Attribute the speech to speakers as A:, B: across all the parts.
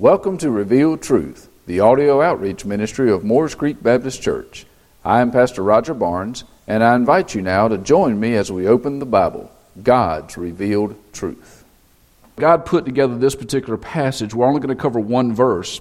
A: Welcome to Revealed Truth, the audio outreach ministry of Moores Creek Baptist Church. I am Pastor Roger Barnes, and I invite you now to join me as we open the Bible, God's revealed truth.
B: God put together this particular passage. We're only going to cover one verse,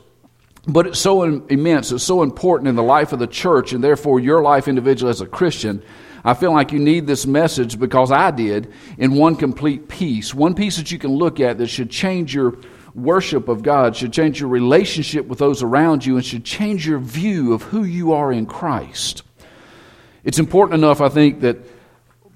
B: but it's so immense, it's so important in the life of the church, and therefore your life individually as a Christian. I feel like you need this message because I did in one complete piece. One piece that you can look at that should change your worship of God, should change your relationship with those around you, and should change your view of who you are in Christ. It's important enough, I think, that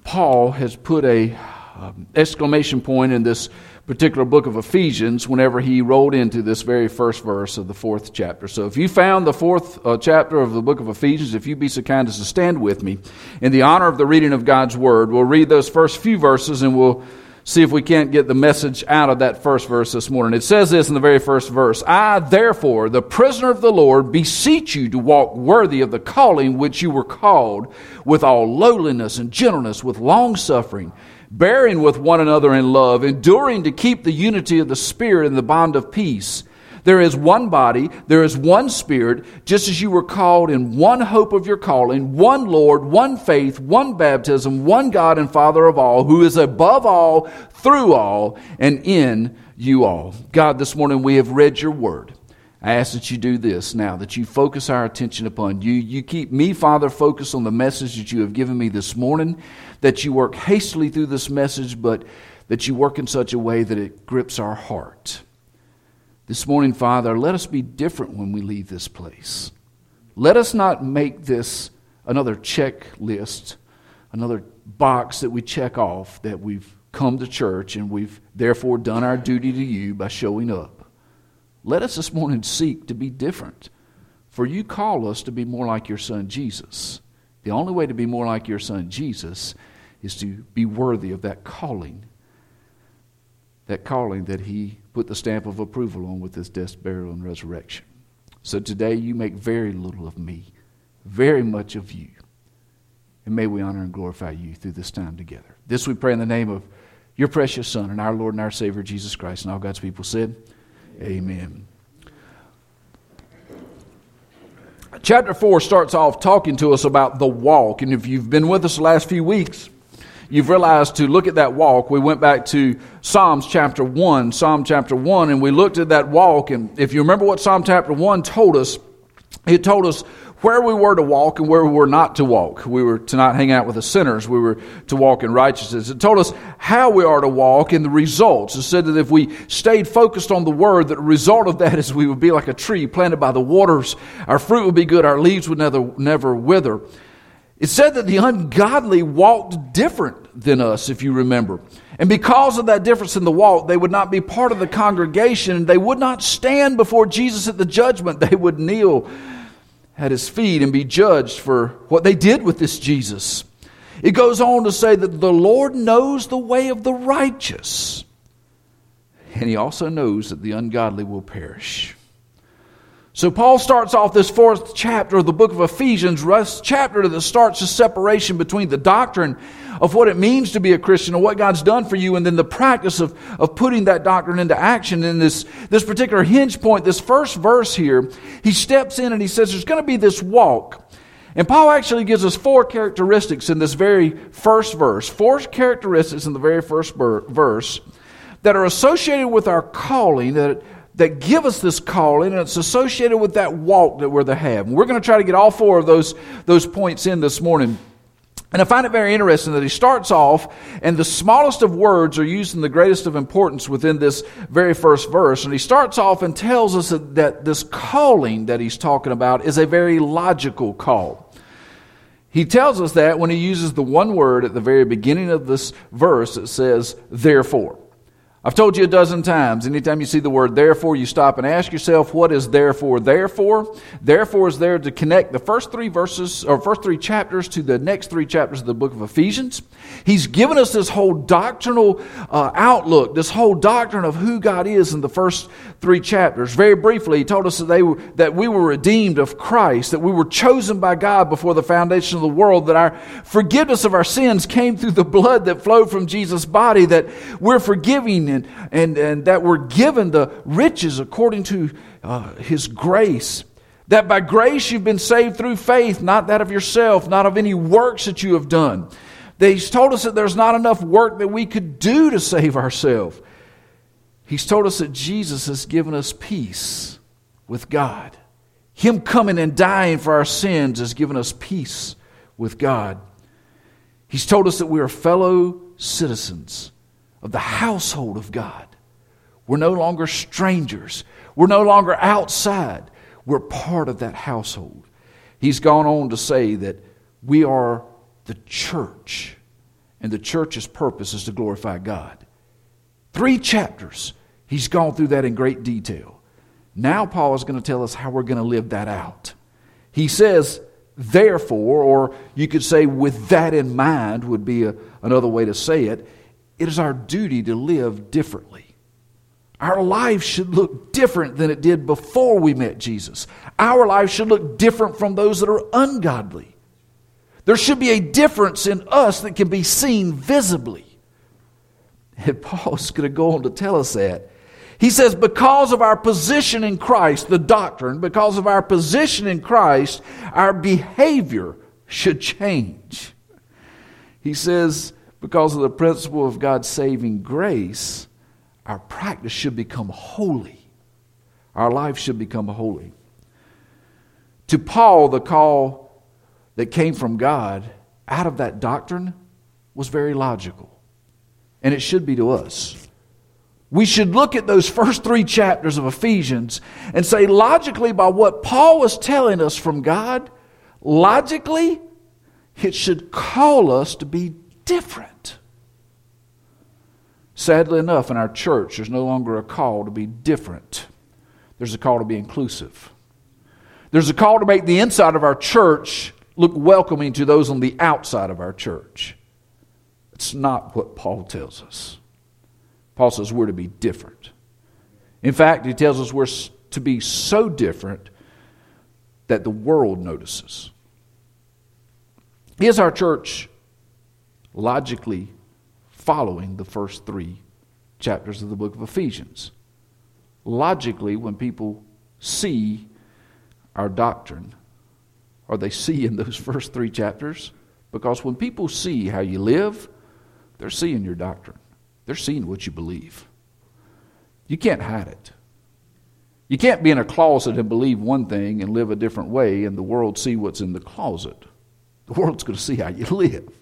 B: Paul has put a um, exclamation point in this particular book of Ephesians whenever he rolled into this very first verse of the fourth chapter. So if you found the fourth uh, chapter of the book of Ephesians, if you'd be so kind as to stand with me in the honor of the reading of God's word, we'll read those first few verses and we'll see if we can't get the message out of that first verse this morning. It says this in the very first verse I, therefore, the prisoner of the Lord, beseech you to walk worthy of the calling which you were called, with all lowliness and gentleness, with long suffering, bearing with one another in love, enduring to keep the unity of the Spirit in the bond of peace. There is one body, there is one Spirit, just as you were called in one hope of your calling, one Lord, one faith, one baptism, one God and Father of all, who is above all, through all, and in you all. God, this morning we have read your word. I ask that you do this now, that you focus our attention upon you. You keep me, Father, focused on the message that you have given me this morning, that you work hastily through this message, but that you work in such a way that it grips our heart. This morning, Father, let us be different when we leave this place. Let us not make this another checklist, another box that we check off that we've come to church and we've therefore done our duty to you by showing up. Let us this morning seek to be different. For you call us to be more like your son Jesus. The only way to be more like your son Jesus is to be worthy of that calling. That calling that he put the stamp of approval on with his death, burial, and resurrection. So today you make very little of me, very much of you. And may we honor and glorify you through this time together. This we pray in the name of your precious Son and our Lord and our Savior, Jesus Christ. And all God's people said, Amen. Chapter 4 starts off talking to us about the walk. And if you've been with us the last few weeks, you've realized to look at that walk. We went back to Psalms chapter 1, Psalm chapter 1, and we looked at that walk. And if you remember what Psalm chapter 1 told us, it told us where we were to walk and where we were not to walk. We were to not hang out with the sinners. We were to walk in righteousness. It told us how we are to walk and the results. It said that if we stayed focused on the word, that the result of that is we would be like a tree planted by the waters. Our fruit would be good. Our leaves would never, never wither. It said that the ungodly walked different than us, if you remember. And because of that difference in the walk, they would not be part of the congregation. They would not stand before Jesus at the judgment. They would kneel at his feet and be judged for what they did with this Jesus. It goes on to say that the Lord knows the way of the righteous, and he also knows that the ungodly will perish. So Paul starts off this fourth chapter of the book of Ephesians, chapter that starts the separation between the doctrine of what it means to be a Christian and what God's done for you, and then the practice of, of putting that doctrine into action. In this, this particular hinge point, this first verse here, he steps in and he says there's going to be this walk. And Paul actually gives us four characteristics in this very first verse. Four characteristics in the very first verse that are associated with our calling, that that give us this calling, and it's associated with that walk that we're to have. And we're going to try to get all four of those, those points in this morning. And I find it very interesting that he starts off, and the smallest of words are used in the greatest of importance within this very first verse. And he starts off and tells us that, that this calling that he's talking about is a very logical call. He tells us that when he uses the one word at the very beginning of this verse it says, therefore. I've told you a dozen times, anytime you see the word therefore, you stop and ask yourself, what is therefore? Therefore, therefore is there to connect the first three verses, or first three chapters to the next three chapters of the book of Ephesians. He's given us this whole doctrinal uh, outlook, this whole doctrine of who God is in the first three chapters. Very briefly, he told us that, they were, that we were redeemed of Christ, that we were chosen by God before the foundation of the world, that our forgiveness of our sins came through the blood that flowed from Jesus' body, that we're forgiving and, and, and that we're given the riches according to uh, His grace. That by grace you've been saved through faith, not that of yourself, not of any works that you have done. He's told us that there's not enough work that we could do to save ourselves. He's told us that Jesus has given us peace with God. Him coming and dying for our sins has given us peace with God. He's told us that we are fellow citizens of the household of God. We're no longer strangers. We're no longer outside. We're part of that household. He's gone on to say that we are the church, and the church's purpose is to glorify God. Three chapters, he's gone through that in great detail. Now, Paul is going to tell us how we're going to live that out. He says, therefore, or you could say, with that in mind, would be a, another way to say it. It is our duty to live differently. Our life should look different than it did before we met Jesus. Our life should look different from those that are ungodly. There should be a difference in us that can be seen visibly. And Paul's going to go on to tell us that. He says, because of our position in Christ, the doctrine, because of our position in Christ, our behavior should change. He says, because of the principle of God's saving grace, our practice should become holy. Our life should become holy. To Paul, the call that came from God out of that doctrine was very logical. And it should be to us. We should look at those first three chapters of Ephesians and say, logically, by what Paul was telling us from God, logically, it should call us to be different. Sadly enough, in our church, there's no longer a call to be different. There's a call to be inclusive. There's a call to make the inside of our church look welcoming to those on the outside of our church. It's not what Paul tells us. Paul says we're to be different. In fact, he tells us we're to be so different that the world notices. Is our church logically following the first three chapters of the book of Ephesians. Logically, when people see our doctrine, are they see in those first three chapters? Because when people see how you live, they're seeing your doctrine. They're seeing what you believe. You can't hide it. You can't be in a closet and believe one thing and live a different way, and the world see what's in the closet. The world's going to see how you live.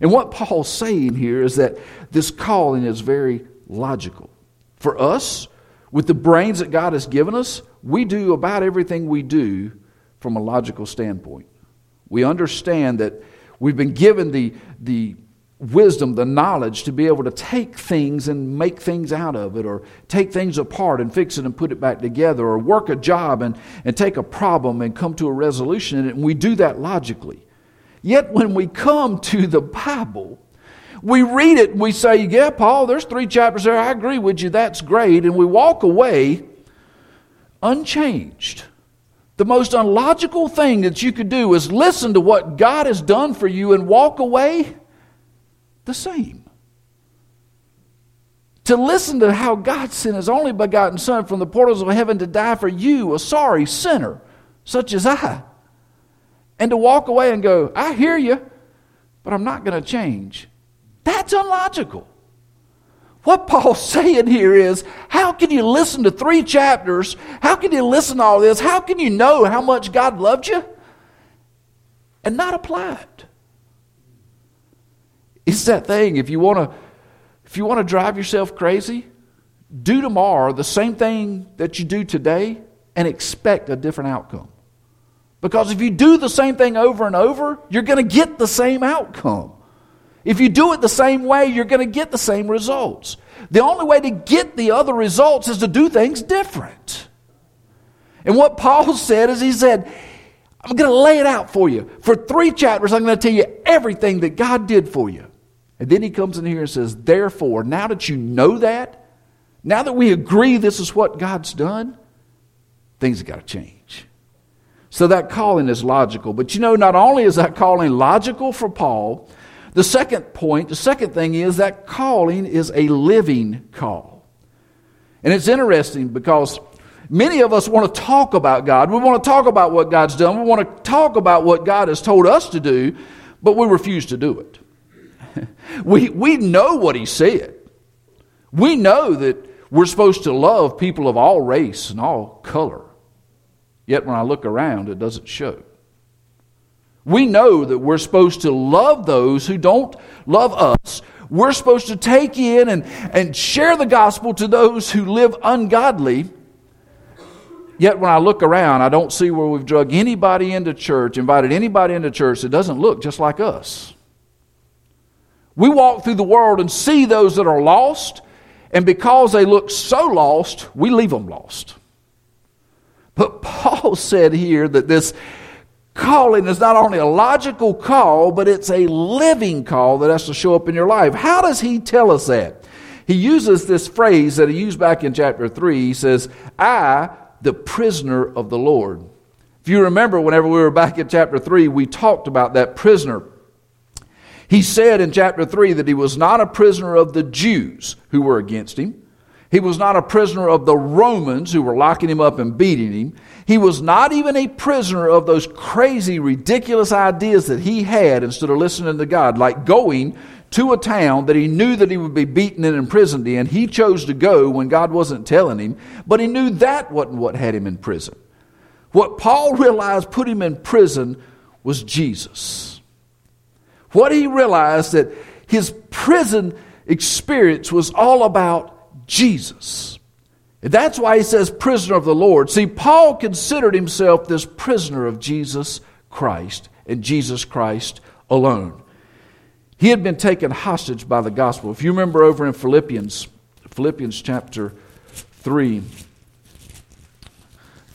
B: And what Paul's saying here is that this calling is very logical. For us, with the brains that God has given us, we do about everything we do from a logical standpoint. We understand that we've been given the, the wisdom, the knowledge to be able to take things and make things out of it, or take things apart and fix it and put it back together, or work a job and, and take a problem and come to a resolution And we do that logically. Yet when we come to the Bible, we read it and we say, Yeah, Paul, there's three chapters there. I agree with you. That's great. And we walk away unchanged. The most unlogical thing that you could do is listen to what God has done for you and walk away the same. To listen to how God sent His only begotten Son from the portals of heaven to die for you, a sorry sinner such as I and to walk away and go, I hear you, but I'm not going to change. That's illogical. What Paul's saying here is how can you listen to three chapters? How can you listen to all this? How can you know how much God loved you and not apply it? It's that thing. If you want to, if you want to drive yourself crazy, do tomorrow the same thing that you do today and expect a different outcome. Because if you do the same thing over and over, you're going to get the same outcome. If you do it the same way, you're going to get the same results. The only way to get the other results is to do things different. And what Paul said is he said, I'm going to lay it out for you. For three chapters, I'm going to tell you everything that God did for you. And then he comes in here and says, Therefore, now that you know that, now that we agree this is what God's done, things have got to change. So that calling is logical. But you know, not only is that calling logical for Paul, The second point, the second thing is that calling is a living call. And it's interesting because many of us want to talk about God. We want to talk about what God's done. We want to talk about what God has told us to do, but we refuse to do it. we, we know what He said. We know that we're supposed to love people of all race and all color. Yet when I look around, it doesn't show. We know that we're supposed to love those who don't love us. We're supposed to take in and, and share the gospel to those who live ungodly. Yet when I look around, I don't see where we've drug anybody into church, invited anybody into church that doesn't look just like us. We walk through the world and see those that are lost, and because they look so lost, we leave them lost. But Paul said here that this calling is not only a logical call, but it's a living call that has to show up in your life. How does he tell us that? He uses this phrase that he used back in chapter 3. He says, I, the prisoner of the Lord. If you remember, whenever we were back in chapter 3, we talked about that prisoner. He said in chapter 3 that he was not a prisoner of the Jews who were against him. He was not a prisoner of the Romans who were locking him up and beating him. He was not even a prisoner of those crazy, ridiculous ideas that he had instead of listening to God, like going to a town that he knew that he would be beaten and imprisoned in. He chose to go when God wasn't telling him, but he knew that wasn't what had him in prison. What Paul realized put him in prison was Jesus. What he realized that his prison experience was all about Jesus. That's why he says prisoner of the Lord. See, Paul considered himself this prisoner of Jesus Christ and Jesus Christ alone. He had been taken hostage by the gospel. If you remember over in Philippians, Philippians chapter 3,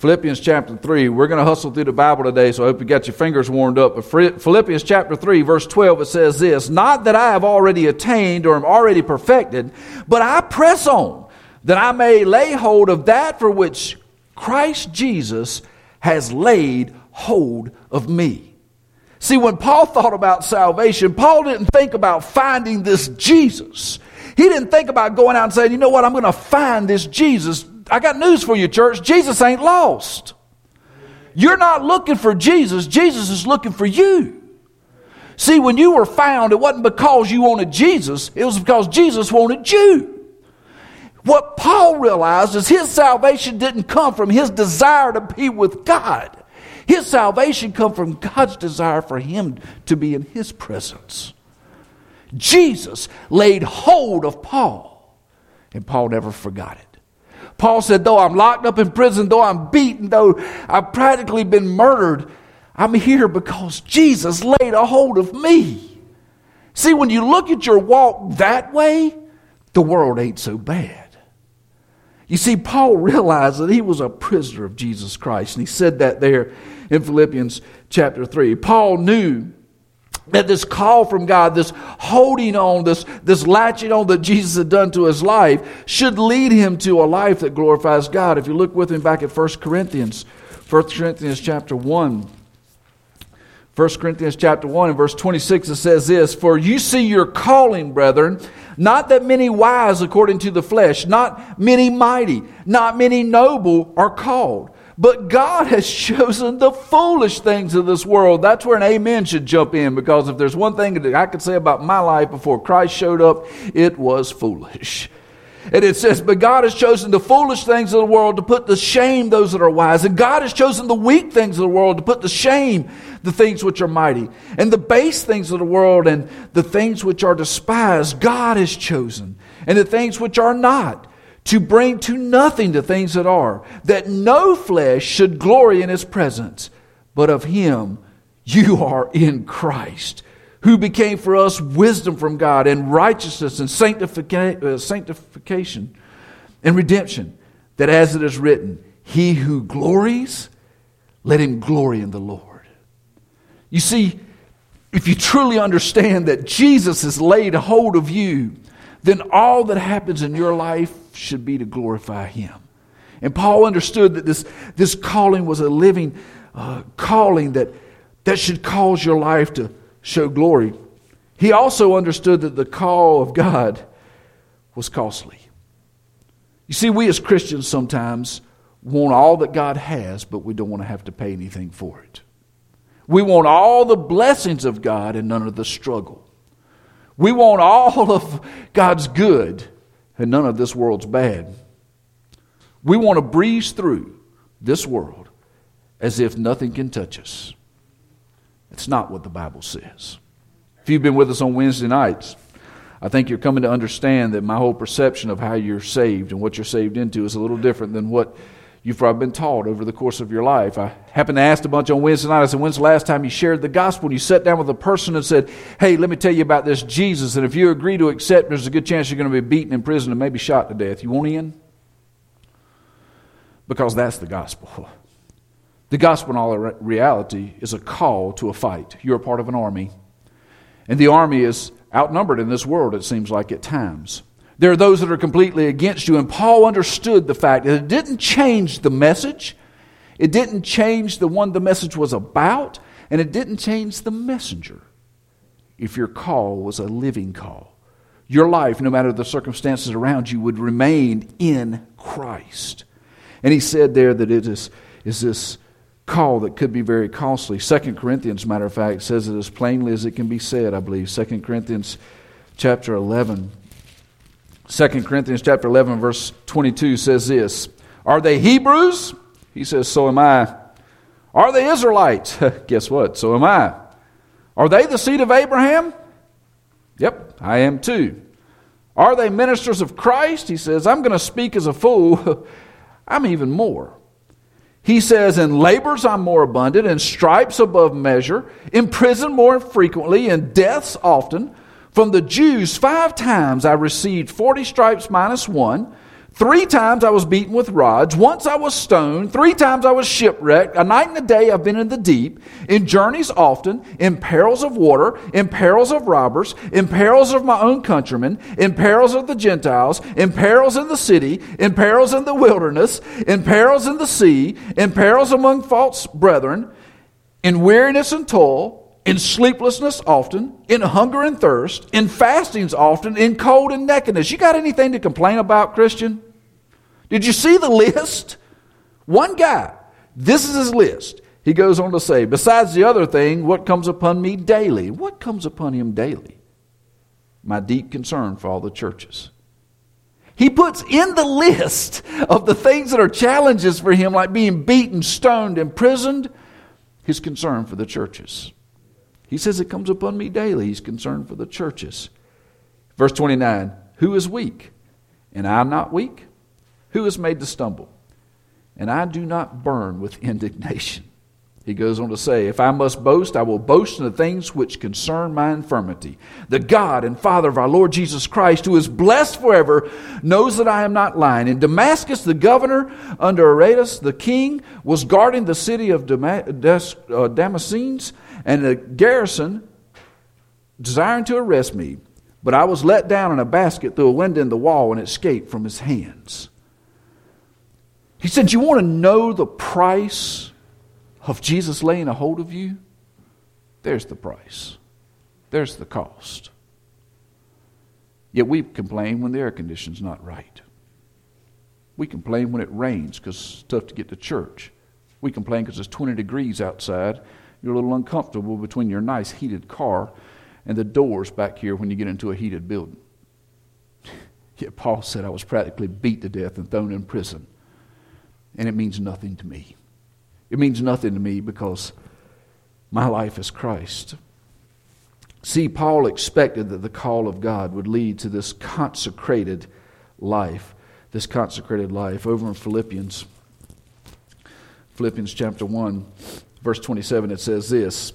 B: Philippians chapter 3. We're going to hustle through the Bible today, so I hope you got your fingers warmed up. But Philippians chapter 3, verse 12, it says this Not that I have already attained or am already perfected, but I press on that I may lay hold of that for which Christ Jesus has laid hold of me. See, when Paul thought about salvation, Paul didn't think about finding this Jesus. He didn't think about going out and saying, you know what, I'm going to find this Jesus. I got news for you, church. Jesus ain't lost. You're not looking for Jesus, Jesus is looking for you. See, when you were found, it wasn't because you wanted Jesus, it was because Jesus wanted you. What Paul realized is his salvation didn't come from his desire to be with God. His salvation come from God's desire for him to be in his presence. Jesus laid hold of Paul, and Paul never forgot it. Paul said, Though I'm locked up in prison, though I'm beaten, though I've practically been murdered, I'm here because Jesus laid a hold of me. See, when you look at your walk that way, the world ain't so bad. You see, Paul realized that he was a prisoner of Jesus Christ, and he said that there in Philippians chapter 3. Paul knew that this call from God, this holding on, this, this latching on that Jesus had done to his life, should lead him to a life that glorifies God. If you look with me back at 1 Corinthians, 1 Corinthians chapter 1. 1 Corinthians chapter 1 and verse 26 it says this, For you see your calling, brethren, not that many wise according to the flesh, not many mighty, not many noble are called. But God has chosen the foolish things of this world. That's where an amen should jump in because if there's one thing that I could say about my life before Christ showed up, it was foolish. And it says, But God has chosen the foolish things of the world to put to shame those that are wise. And God has chosen the weak things of the world to put to shame the things which are mighty. And the base things of the world and the things which are despised, God has chosen. And the things which are not, to bring to nothing the things that are, that no flesh should glory in his presence, but of him you are in Christ who became for us wisdom from God and righteousness and sanctifica- uh, sanctification and redemption. That as it is written, he who glories, let him glory in the Lord. You see, if you truly understand that Jesus has laid hold of you, then all that happens in your life should be to glorify him. And Paul understood that this, this calling was a living uh, calling that, that should cause your life to show glory. he also understood that the call of God was costly. You see, we as Christians sometimes want all that God has, but we don't want to have to pay anything for it. We want all the blessings of God and none of the struggle. We want all of God's good and none of this world's bad. We want to breeze through this world as if nothing can touch us. It's not what the Bible says. If you've been with us on Wednesday nights, I think you're coming to understand that my whole perception of how you're saved and what you're saved into is a little different than what you've probably been taught over the course of your life. I happened to ask a bunch on Wednesday night. I said, When's the last time you shared the gospel? And you sat down with a person and said, Hey, let me tell you about this Jesus. And if you agree to accept, there's a good chance you're going to be beaten in prison and maybe shot to death. You want in? Because that's the gospel. The gospel, in all reality, is a call to a fight. You're a part of an army. And the army is outnumbered in this world, it seems like, at times. There are those that are completely against you. And Paul understood the fact that it didn't change the message, it didn't change the one the message was about, and it didn't change the messenger. If your call was a living call, your life, no matter the circumstances around you, would remain in Christ. And he said there that it is, is this call that could be very costly. Second Corinthians, matter of fact, says it as plainly as it can be said, I believe. Second Corinthians chapter 11 2 Corinthians chapter 11 verse 22 says this, Are they Hebrews? He says, So am I. Are they Israelites? Guess what? So am I. Are they the seed of Abraham? Yep, I am too. Are they ministers of Christ? He says, I'm going to speak as a fool. I'm even more. He says, In labors I'm more abundant, in stripes above measure, in prison more frequently, in deaths often. From the Jews, five times I received 40 stripes minus one. Three times I was beaten with rods. Once I was stoned. Three times I was shipwrecked. A night and a day I've been in the deep. In journeys often. In perils of water. In perils of robbers. In perils of my own countrymen. In perils of the Gentiles. In perils in the city. In perils in the wilderness. In perils in the sea. In perils among false brethren. In weariness and toil in sleeplessness often, in hunger and thirst, in fastings often, in cold and nakedness. You got anything to complain about, Christian? Did you see the list? One guy, this is his list. He goes on to say, besides the other thing, what comes upon me daily? What comes upon him daily? My deep concern for all the churches. He puts in the list of the things that are challenges for him, like being beaten, stoned, imprisoned, his concern for the churches. He says it comes upon me daily. He's concerned for the churches. Verse 29 Who is weak? And I'm not weak? Who is made to stumble? And I do not burn with indignation. He goes on to say, If I must boast, I will boast in the things which concern my infirmity. The God and Father of our Lord Jesus Christ, who is blessed forever, knows that I am not lying. In Damascus, the governor under Aretas, the king, was guarding the city of uh, Damascenes and the garrison desiring to arrest me. But I was let down in a basket through a window in the wall and escaped from his hands. He said, You want to know the price of Jesus laying a hold of you? There's the price, there's the cost. Yet we complain when the air conditioning's not right. We complain when it rains because it's tough to get to church. We complain because it's 20 degrees outside you're a little uncomfortable between your nice heated car and the doors back here when you get into a heated building. Yet Paul said, I was practically beat to death and thrown in prison. And it means nothing to me. It means nothing to me because my life is Christ. See, Paul expected that the call of God would lead to this consecrated life. This consecrated life. Over in Philippians, Philippians chapter 1, verse 27, it says this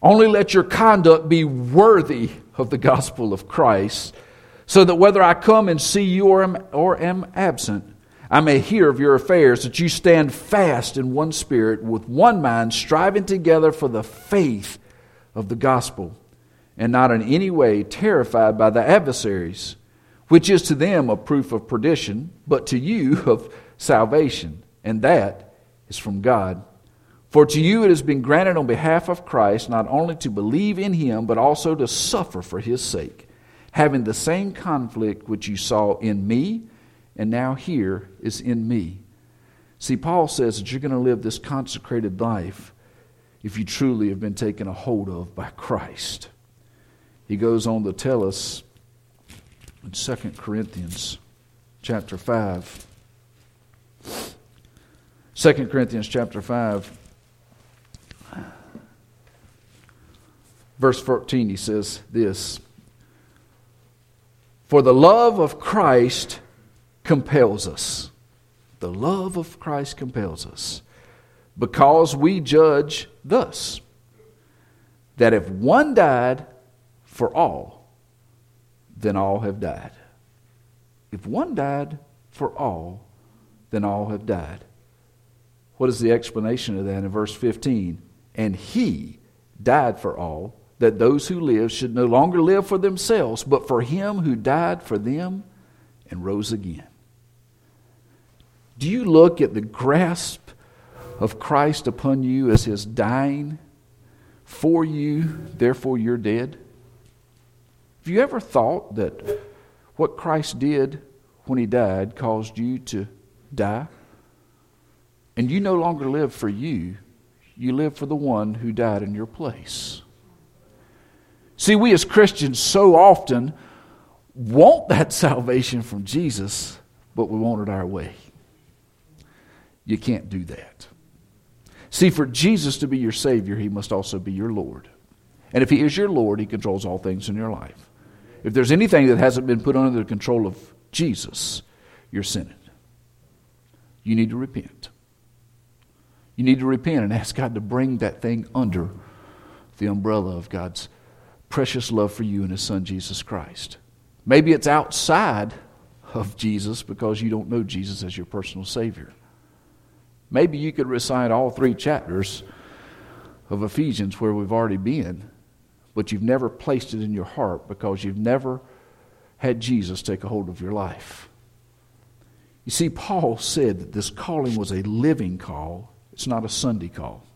B: Only let your conduct be worthy of the gospel of Christ, so that whether I come and see you or am, or am absent, I may hear of your affairs, that you stand fast in one spirit, with one mind, striving together for the faith of the gospel, and not in any way terrified by the adversaries, which is to them a proof of perdition, but to you of salvation, and that is from God For to you it has been granted on behalf of Christ not only to believe in him, but also to suffer for his sake, having the same conflict which you saw in me, and now here is in me. See, Paul says that you're going to live this consecrated life if you truly have been taken a hold of by Christ. He goes on to tell us in 2 Corinthians chapter 5. 2 Corinthians chapter 5, verse 14, he says this For the love of Christ compels us. The love of Christ compels us. Because we judge thus that if one died for all, then all have died. If one died for all, then all have died. What is the explanation of that in verse 15? And he died for all, that those who live should no longer live for themselves, but for him who died for them and rose again. Do you look at the grasp of Christ upon you as his dying for you, therefore you're dead? Have you ever thought that what Christ did when he died caused you to die? And you no longer live for you, you live for the one who died in your place. See, we as Christians so often want that salvation from Jesus, but we want it our way. You can't do that. See, for Jesus to be your Savior, He must also be your Lord. And if He is your Lord, He controls all things in your life. If there's anything that hasn't been put under the control of Jesus, you're sinning. You need to repent. You need to repent and ask God to bring that thing under the umbrella of God's precious love for you and His Son, Jesus Christ. Maybe it's outside of Jesus because you don't know Jesus as your personal Savior. Maybe you could recite all three chapters of Ephesians where we've already been, but you've never placed it in your heart because you've never had Jesus take a hold of your life. You see, Paul said that this calling was a living call, it's not a Sunday call.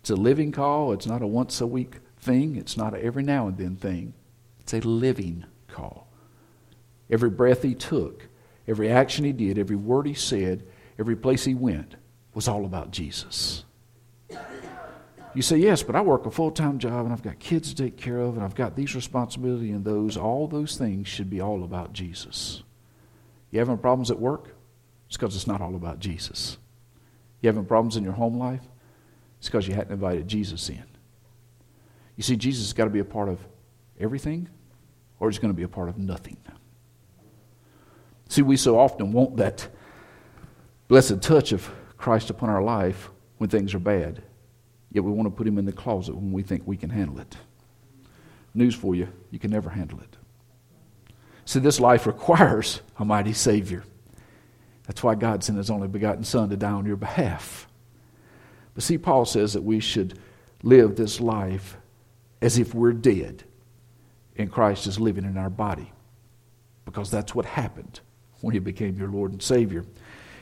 B: It's a living call, it's not a once a week thing, it's not an every now and then thing. It's a living call. Every breath he took, every action he did, every word he said, every place he went was all about Jesus. You say, yes, but I work a full time job and I've got kids to take care of and I've got these responsibilities and those. All those things should be all about Jesus. You having problems at work? It's because it's not all about Jesus. You having problems in your home life? It's because you hadn't invited Jesus in. You see, Jesus has got to be a part of everything or he's going to be a part of nothing. See, we so often want that blessed touch of Christ upon our life when things are bad, yet we want to put him in the closet when we think we can handle it. News for you, you can never handle it. See, this life requires a mighty Savior. That's why God sent His only begotten Son to die on your behalf. But see, Paul says that we should live this life as if we're dead and Christ is living in our body. Because that's what happened when He became your Lord and Savior.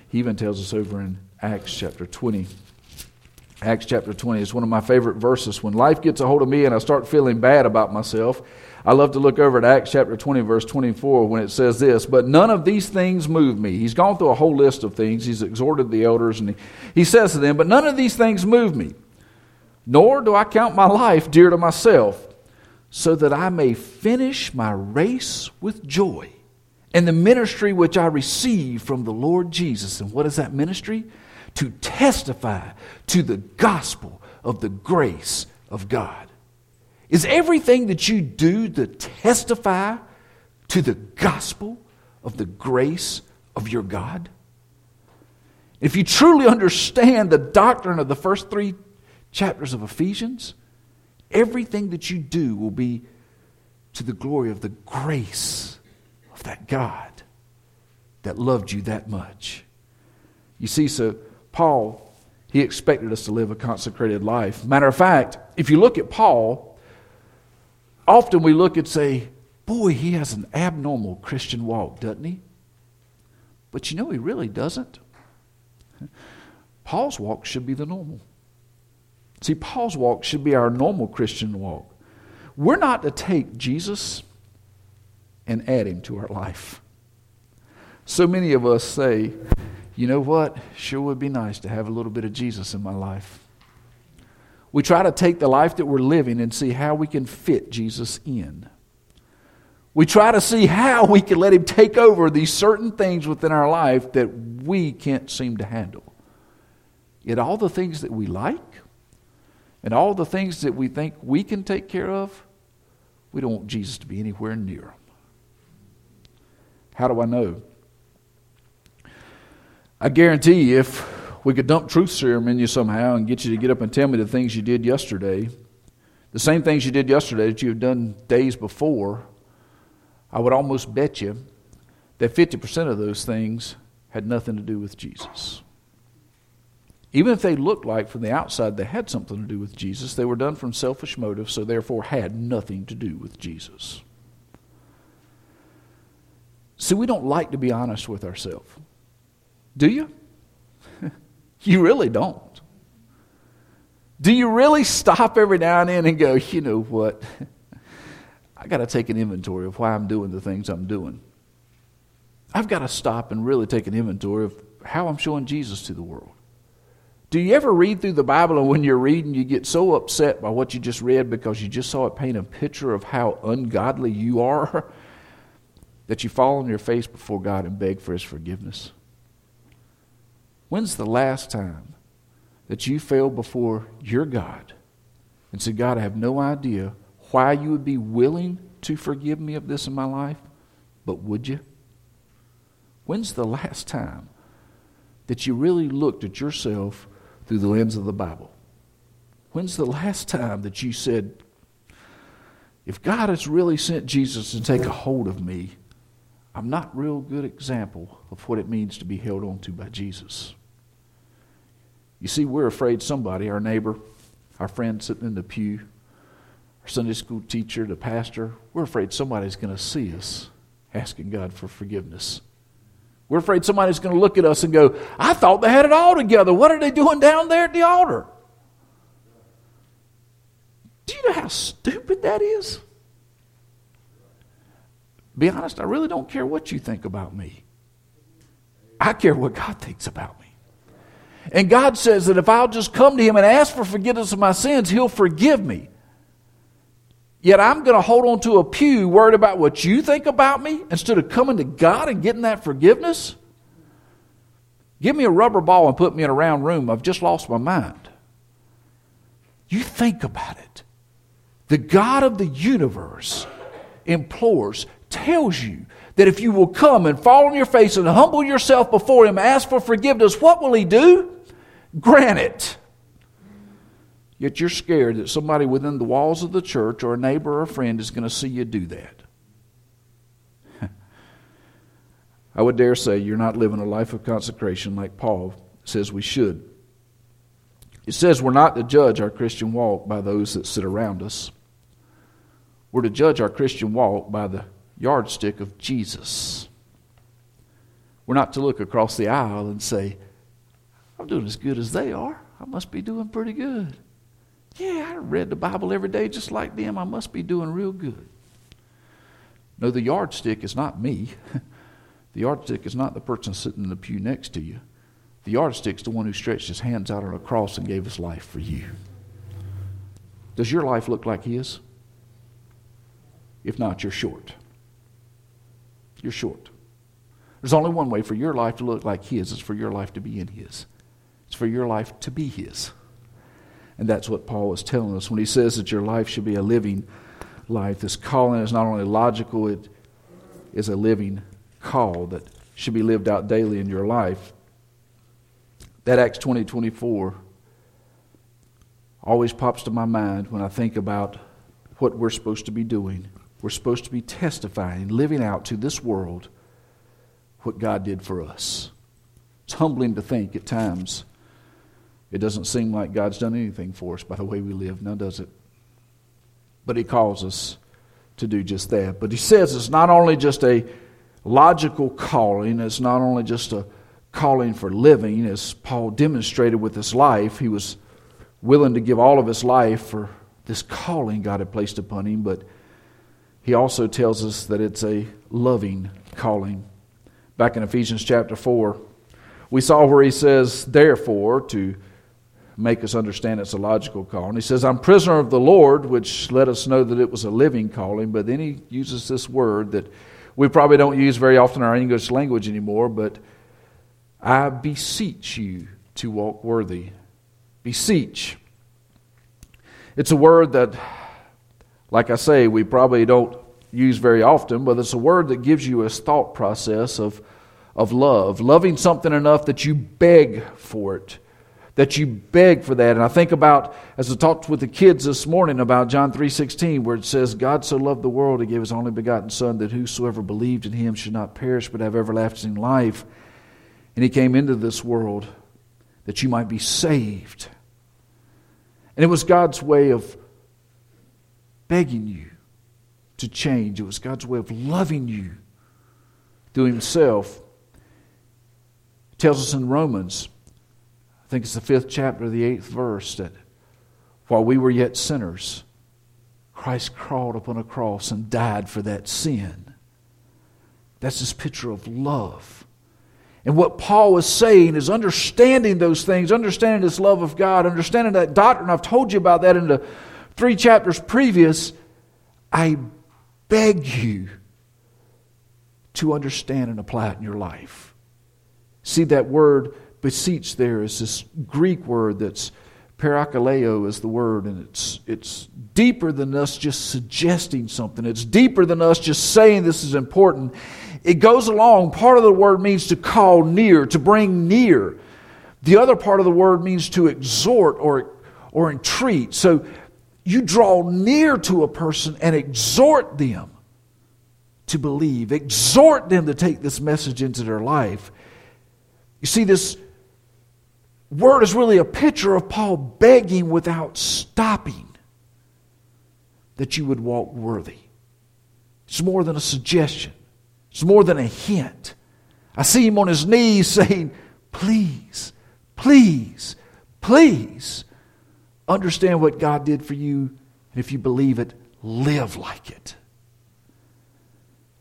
B: He even tells us over in Acts chapter 20. Acts chapter 20 is one of my favorite verses. When life gets a hold of me and I start feeling bad about myself, I love to look over at Acts chapter 20, verse 24, when it says this But none of these things move me. He's gone through a whole list of things. He's exhorted the elders, and he, he says to them, But none of these things move me, nor do I count my life dear to myself, so that I may finish my race with joy and the ministry which I receive from the Lord Jesus. And what is that ministry? To testify to the gospel of the grace of God. Is everything that you do to testify to the gospel of the grace of your God? If you truly understand the doctrine of the first three chapters of Ephesians, everything that you do will be to the glory of the grace of that God that loved you that much. You see, so Paul, he expected us to live a consecrated life. Matter of fact, if you look at Paul, often we look and say, boy, he has an abnormal Christian walk, doesn't he? But you know, he really doesn't. Paul's walk should be the normal. See, Paul's walk should be our normal Christian walk. We're not to take Jesus and add him to our life. So many of us say, you know what? Sure would be nice to have a little bit of Jesus in my life. We try to take the life that we're living and see how we can fit Jesus in. We try to see how we can let him take over these certain things within our life that we can't seem to handle. Yet, all the things that we like and all the things that we think we can take care of, we don't want Jesus to be anywhere near them. How do I know? I guarantee you, if we could dump truth serum in you somehow and get you to get up and tell me the things you did yesterday, the same things you did yesterday that you have done days before, I would almost bet you that 50% of those things had nothing to do with Jesus. Even if they looked like from the outside they had something to do with Jesus, they were done from selfish motives, so therefore had nothing to do with Jesus. See, we don't like to be honest with ourselves. Do you? you really don't. Do you really stop every now and then and go, you know what? I got to take an inventory of why I'm doing the things I'm doing. I've got to stop and really take an inventory of how I'm showing Jesus to the world. Do you ever read through the Bible and when you're reading, you get so upset by what you just read because you just saw it paint a picture of how ungodly you are that you fall on your face before God and beg for His forgiveness? When's the last time that you fell before your God and said, God, I have no idea why you would be willing to forgive me of this in my life, but would you? When's the last time that you really looked at yourself through the lens of the Bible? When's the last time that you said, if God has really sent Jesus to take a hold of me, I'm not real good example of what it means to be held on to by Jesus. You see, we're afraid somebody, our neighbor, our friend sitting in the pew, our Sunday school teacher, the pastor, we're afraid somebody's going to see us asking God for forgiveness. We're afraid somebody's going to look at us and go, I thought they had it all together. What are they doing down there at the altar? Do you know how stupid that is? Be honest, I really don't care what you think about me. I care what God thinks about me. And God says that if I'll just come to Him and ask for forgiveness of my sins, He'll forgive me. Yet I'm going to hold on to a pew worried about what you think about me instead of coming to God and getting that forgiveness? Give me a rubber ball and put me in a round room. I've just lost my mind. You think about it. The God of the universe implores, tells you that if you will come and fall on your face and humble yourself before Him, ask for forgiveness, what will He do? Grant it. Yet you're scared that somebody within the walls of the church or a neighbor or a friend is going to see you do that. I would dare say you're not living a life of consecration like Paul says we should. It says we're not to judge our Christian walk by those that sit around us. We're to judge our Christian walk by the yardstick of Jesus. We're not to look across the aisle and say, I'm doing as good as they are. I must be doing pretty good. Yeah, I read the Bible every day just like them. I must be doing real good. No, the yardstick is not me. the yardstick is not the person sitting in the pew next to you. The yardstick is the one who stretched his hands out on a cross and gave his life for you. Does your life look like his? If not, you're short. You're short. There's only one way for your life to look like his, it's for your life to be in his. It's for your life to be his. And that's what Paul is telling us when he says that your life should be a living life. This calling is not only logical, it is a living call that should be lived out daily in your life. That Acts 20 24 always pops to my mind when I think about what we're supposed to be doing. We're supposed to be testifying, living out to this world what God did for us. It's humbling to think at times it doesn't seem like God's done anything for us by the way we live, now does it? But He calls us to do just that. But He says it's not only just a logical calling, it's not only just a calling for living, as Paul demonstrated with his life. He was willing to give all of his life for this calling God had placed upon him, but he also tells us that it's a loving calling. Back in Ephesians chapter 4, we saw where he says, therefore, to make us understand it's a logical call. And He says, I'm prisoner of the Lord, which let us know that it was a living calling, but then he uses this word that we probably don't use very often in our English language anymore, but I beseech you to walk worthy. Beseech. It's a word that, like I say, we probably don't use very often, but it's a word that gives you a thought process of, of love. Loving something enough that you beg for it that you beg for that. And I think about, as I talked with the kids this morning about John 3.16, where it says, God so loved the world, he gave his only begotten Son, that whosoever believed in him should not perish, but have everlasting life. And he came into this world that you might be saved. And it was God's way of begging you to change. It was God's way of loving you through himself. It tells us in Romans I think it's the fifth chapter, the eighth verse, that while we were yet sinners, Christ crawled upon a cross and died for that sin. That's this picture of love. And what Paul is saying is understanding those things, understanding this love of God, understanding that doctrine. I've told you about that in the three chapters previous. I beg you to understand and apply it in your life. See that word beseech there is this Greek word that's parakaleo is the word, and it's, it's deeper than us just suggesting something. It's deeper than us just saying this is important. It goes along. Part of the word means to call near, to bring near. The other part of the word means to exhort or, or entreat. So you draw near to a person and exhort them to believe, exhort them to take this message into their life. You see, this word is really a picture of Paul begging without stopping that you would walk worthy. It's more than a suggestion, it's more than a hint. I see him on his knees saying, Please, please, please understand what God did for you. And if you believe it, live like it.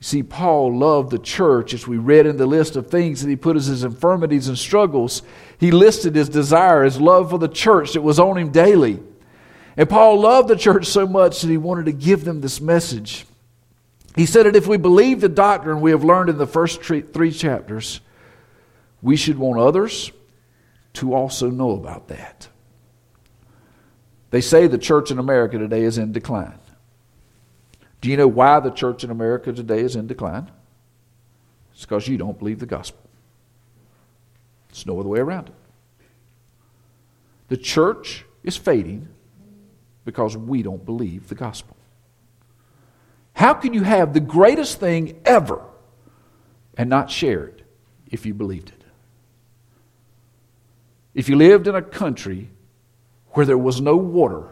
B: See, Paul loved the church as we read in the list of things that he put as his infirmities and struggles. He listed his desire, his love for the church that was on him daily. And Paul loved the church so much that he wanted to give them this message. He said that if we believe the doctrine we have learned in the first three chapters, we should want others to also know about that. They say the church in America today is in decline. Do you know why the church in America today is in decline? It's because you don't believe the gospel. There's no other way around it. The church is fading because we don't believe the gospel. How can you have the greatest thing ever and not share it if you believed it? If you lived in a country where there was no water,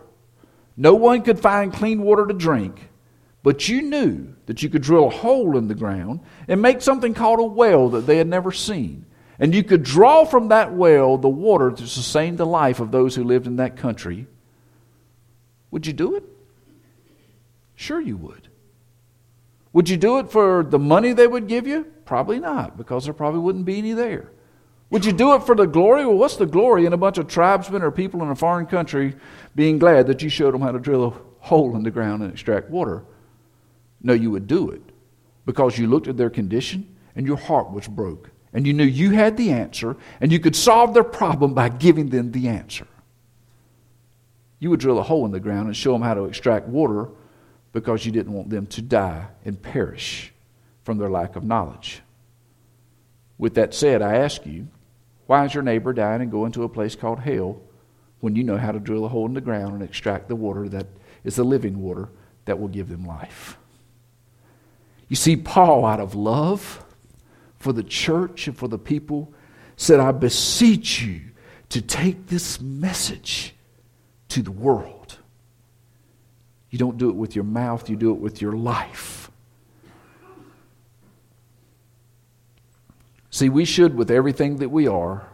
B: no one could find clean water to drink, but you knew that you could drill a hole in the ground and make something called a well that they had never seen. And you could draw from that well the water to sustain the life of those who lived in that country. Would you do it? Sure, you would. Would you do it for the money they would give you? Probably not, because there probably wouldn't be any there. Would you do it for the glory? Well, what's the glory in a bunch of tribesmen or people in a foreign country being glad that you showed them how to drill a hole in the ground and extract water? No, you would do it because you looked at their condition and your heart was broke. And you knew you had the answer and you could solve their problem by giving them the answer. You would drill a hole in the ground and show them how to extract water because you didn't want them to die and perish from their lack of knowledge. With that said, I ask you, why is your neighbor dying and going to a place called hell when you know how to drill a hole in the ground and extract the water that is the living water that will give them life? You see, Paul, out of love for the church and for the people, said, I beseech you to take this message to the world. You don't do it with your mouth, you do it with your life. See, we should, with everything that we are,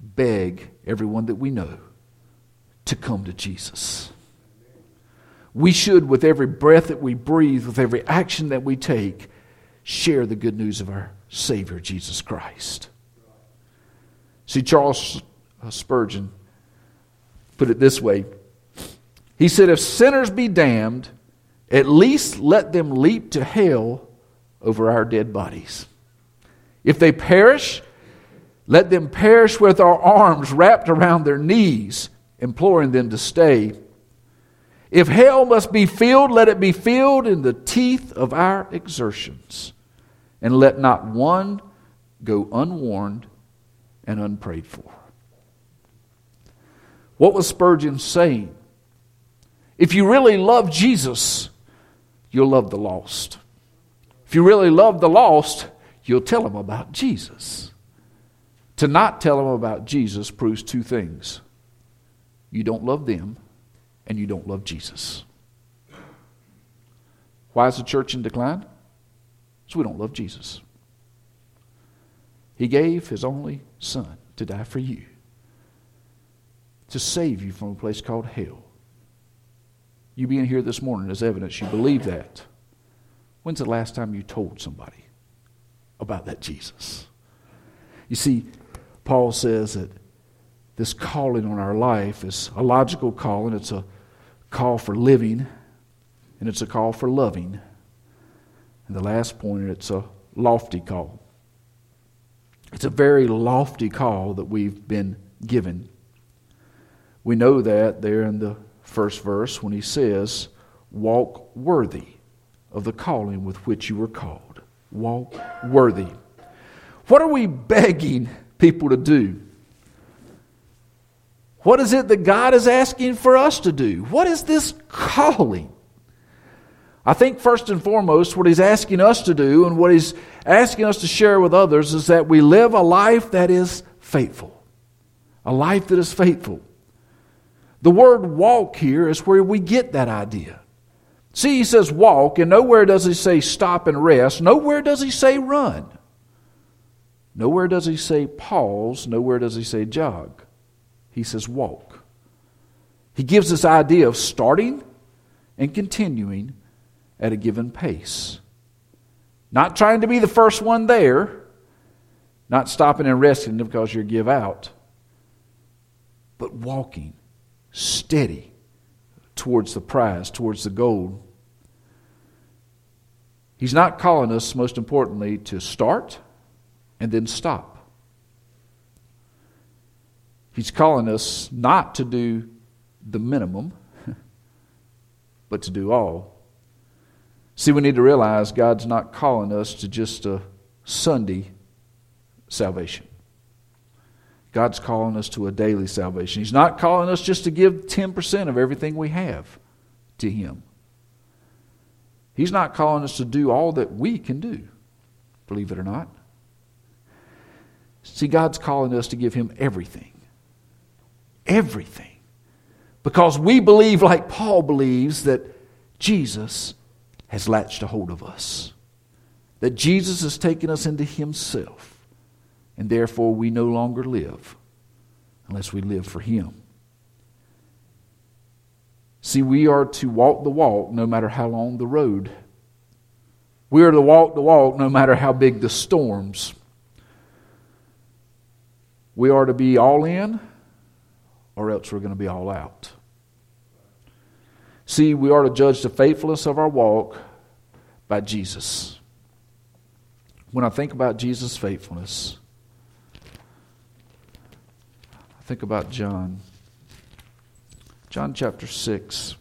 B: beg everyone that we know to come to Jesus. We should, with every breath that we breathe, with every action that we take, share the good news of our Savior, Jesus Christ. See, Charles Spurgeon put it this way He said, If sinners be damned, at least let them leap to hell over our dead bodies. If they perish, let them perish with our arms wrapped around their knees, imploring them to stay. If hell must be filled, let it be filled in the teeth of our exertions. And let not one go unwarned and unprayed for. What was Spurgeon saying? If you really love Jesus, you'll love the lost. If you really love the lost, you'll tell them about Jesus. To not tell them about Jesus proves two things you don't love them, and you don't love Jesus. Why is the church in decline? Because we don't love Jesus. He gave his only son to die for you, to save you from a place called hell. You being here this morning is evidence you believe that. When's the last time you told somebody about that Jesus? You see, Paul says that this calling on our life is a logical calling, it's a call for living, and it's a call for loving. And the last point, it's a lofty call. It's a very lofty call that we've been given. We know that there in the first verse when he says, Walk worthy of the calling with which you were called. Walk worthy. What are we begging people to do? What is it that God is asking for us to do? What is this calling? I think first and foremost, what He's asking us to do and what He's asking us to share with others is that we live a life that is faithful. A life that is faithful. The word walk here is where we get that idea. See, he says walk, and nowhere does he say stop and rest. Nowhere does he say run. Nowhere does he say pause. Nowhere does he say jog. He says walk. He gives this idea of starting and continuing at a given pace. Not trying to be the first one there, not stopping and resting because you give out, but walking steady towards the prize, towards the goal. He's not calling us, most importantly, to start and then stop. He's calling us not to do the minimum, but to do all. See, we need to realize God's not calling us to just a Sunday salvation. God's calling us to a daily salvation. He's not calling us just to give 10% of everything we have to Him. He's not calling us to do all that we can do, believe it or not. See, God's calling us to give Him everything. Everything. Because we believe, like Paul believes, that Jesus has latched a hold of us, that Jesus has taken us into Himself and therefore we no longer live unless we live for Him. See, we are to walk the walk no matter how long the road. We are to walk the walk no matter how big the storms. We are to be all in, or else we're going to be all out. See, we are to judge the faithfulness of our walk by Jesus. When I think about Jesus' faithfulness, I Think about John. John chapter 6.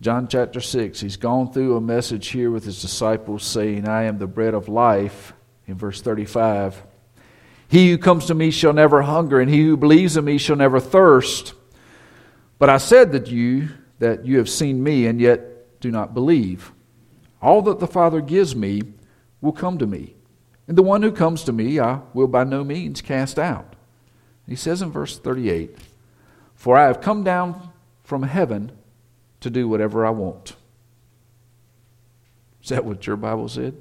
B: John chapter 6, he's gone through a message here with his disciples saying, I am the bread of life, in verse 35. He who comes to me shall never hunger, and he who believes in me shall never thirst. But I said that you, that you have seen me, and yet do not believe. All that the Father gives me will come to me. And the one who comes to me, I will by no means cast out. He says in verse 38 For I have come down from heaven to do whatever I want. Is that what your Bible said?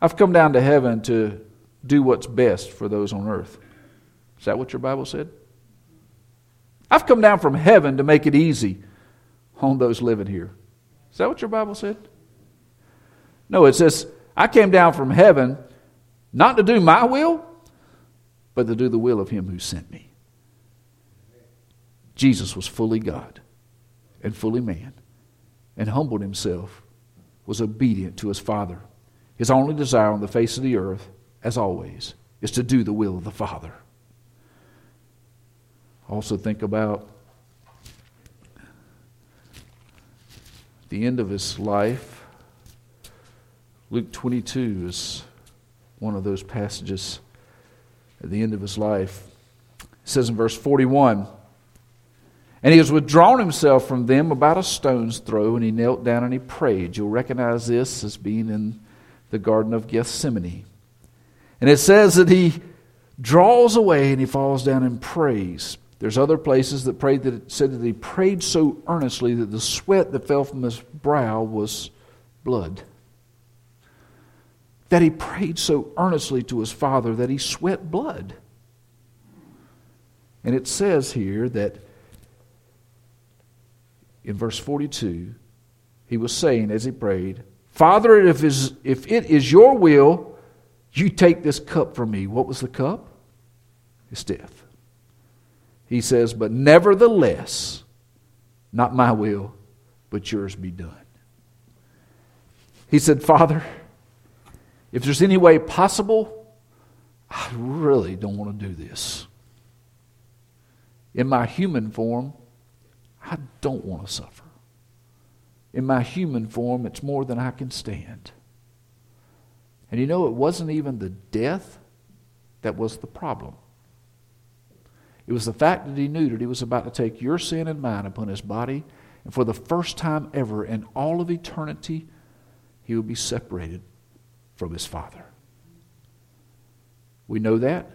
B: I've come down to heaven to do what's best for those on earth. Is that what your Bible said? I've come down from heaven to make it easy on those living here. Is that what your Bible said? No, it says, I came down from heaven not to do my will, but to do the will of him who sent me. Jesus was fully God and fully man and humbled himself, was obedient to his Father. His only desire on the face of the earth, as always, is to do the will of the Father. Also, think about the end of his life. Luke 22 is one of those passages at the end of his life. It says in verse 41 And he has withdrawn himself from them about a stone's throw, and he knelt down and he prayed. You'll recognize this as being in the Garden of Gethsemane. And it says that he draws away and he falls down and prays. There's other places that prayed that it said that he prayed so earnestly that the sweat that fell from his brow was blood. That he prayed so earnestly to his father that he sweat blood. And it says here that in verse 42, he was saying as he prayed, Father, if, is, if it is your will, you take this cup from me. What was the cup? It's death. He says, But nevertheless, not my will, but yours be done. He said, Father, if there's any way possible, I really don't want to do this. In my human form, I don't want to suffer. In my human form, it's more than I can stand. And you know, it wasn't even the death that was the problem. It was the fact that he knew that he was about to take your sin and mine upon his body, and for the first time ever in all of eternity, he would be separated from his Father. We know that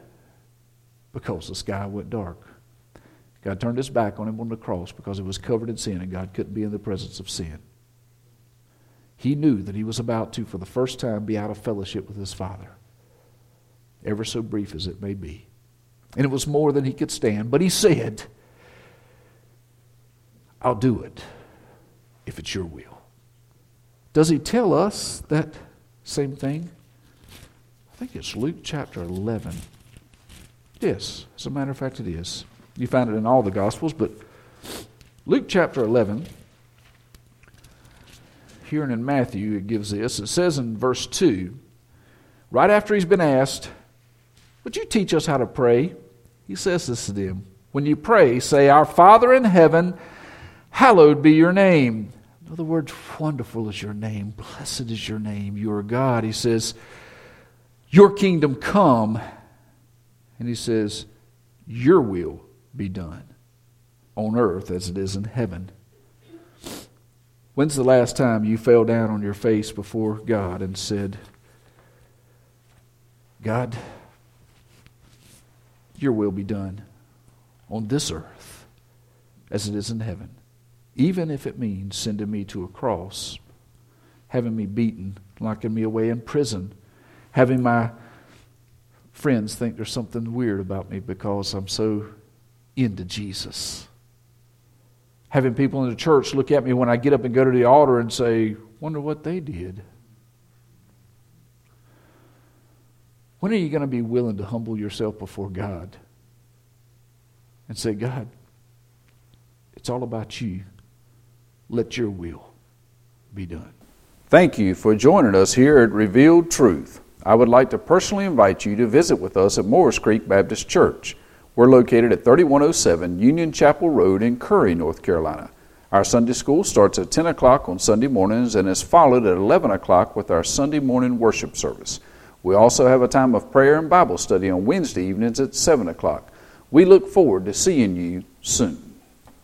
B: because the sky went dark. God turned his back on him on the cross because it was covered in sin, and God couldn't be in the presence of sin. He knew that he was about to, for the first time, be out of fellowship with his Father, ever so brief as it may be. And it was more than he could stand. But he said, I'll do it if it's your will. Does he tell us that same thing? I think it's Luke chapter 11. Yes, as a matter of fact, it is. You find it in all the Gospels, but Luke chapter 11, here and in Matthew, it gives this. It says in verse 2, right after he's been asked, Would you teach us how to pray? He says this to them When you pray, say, Our Father in heaven, hallowed be your name. In other words, wonderful is your name, blessed is your name, you are God. He says, Your kingdom come. And he says, Your will be done on earth as it is in heaven. When's the last time you fell down on your face before God and said, God, your will be done on this earth as it is in heaven, even if it means sending me to a cross, having me beaten, locking me away in prison, having my friends think there's something weird about me because I'm so into Jesus. Having people in the church look at me when I get up and go to the altar and say, Wonder what they did. When are you going to be willing to humble yourself before God and say, God, it's all about you. Let your will be done.
A: Thank you for joining us here at Revealed Truth. I would like to personally invite you to visit with us at Morris Creek Baptist Church. We're located at 3107 Union Chapel Road in Curry, North Carolina. Our Sunday school starts at 10 o'clock on Sunday mornings and is followed at 11 o'clock with our Sunday morning worship service. We also have a time of prayer and Bible study on Wednesday evenings at 7 o'clock. We look forward to seeing you soon.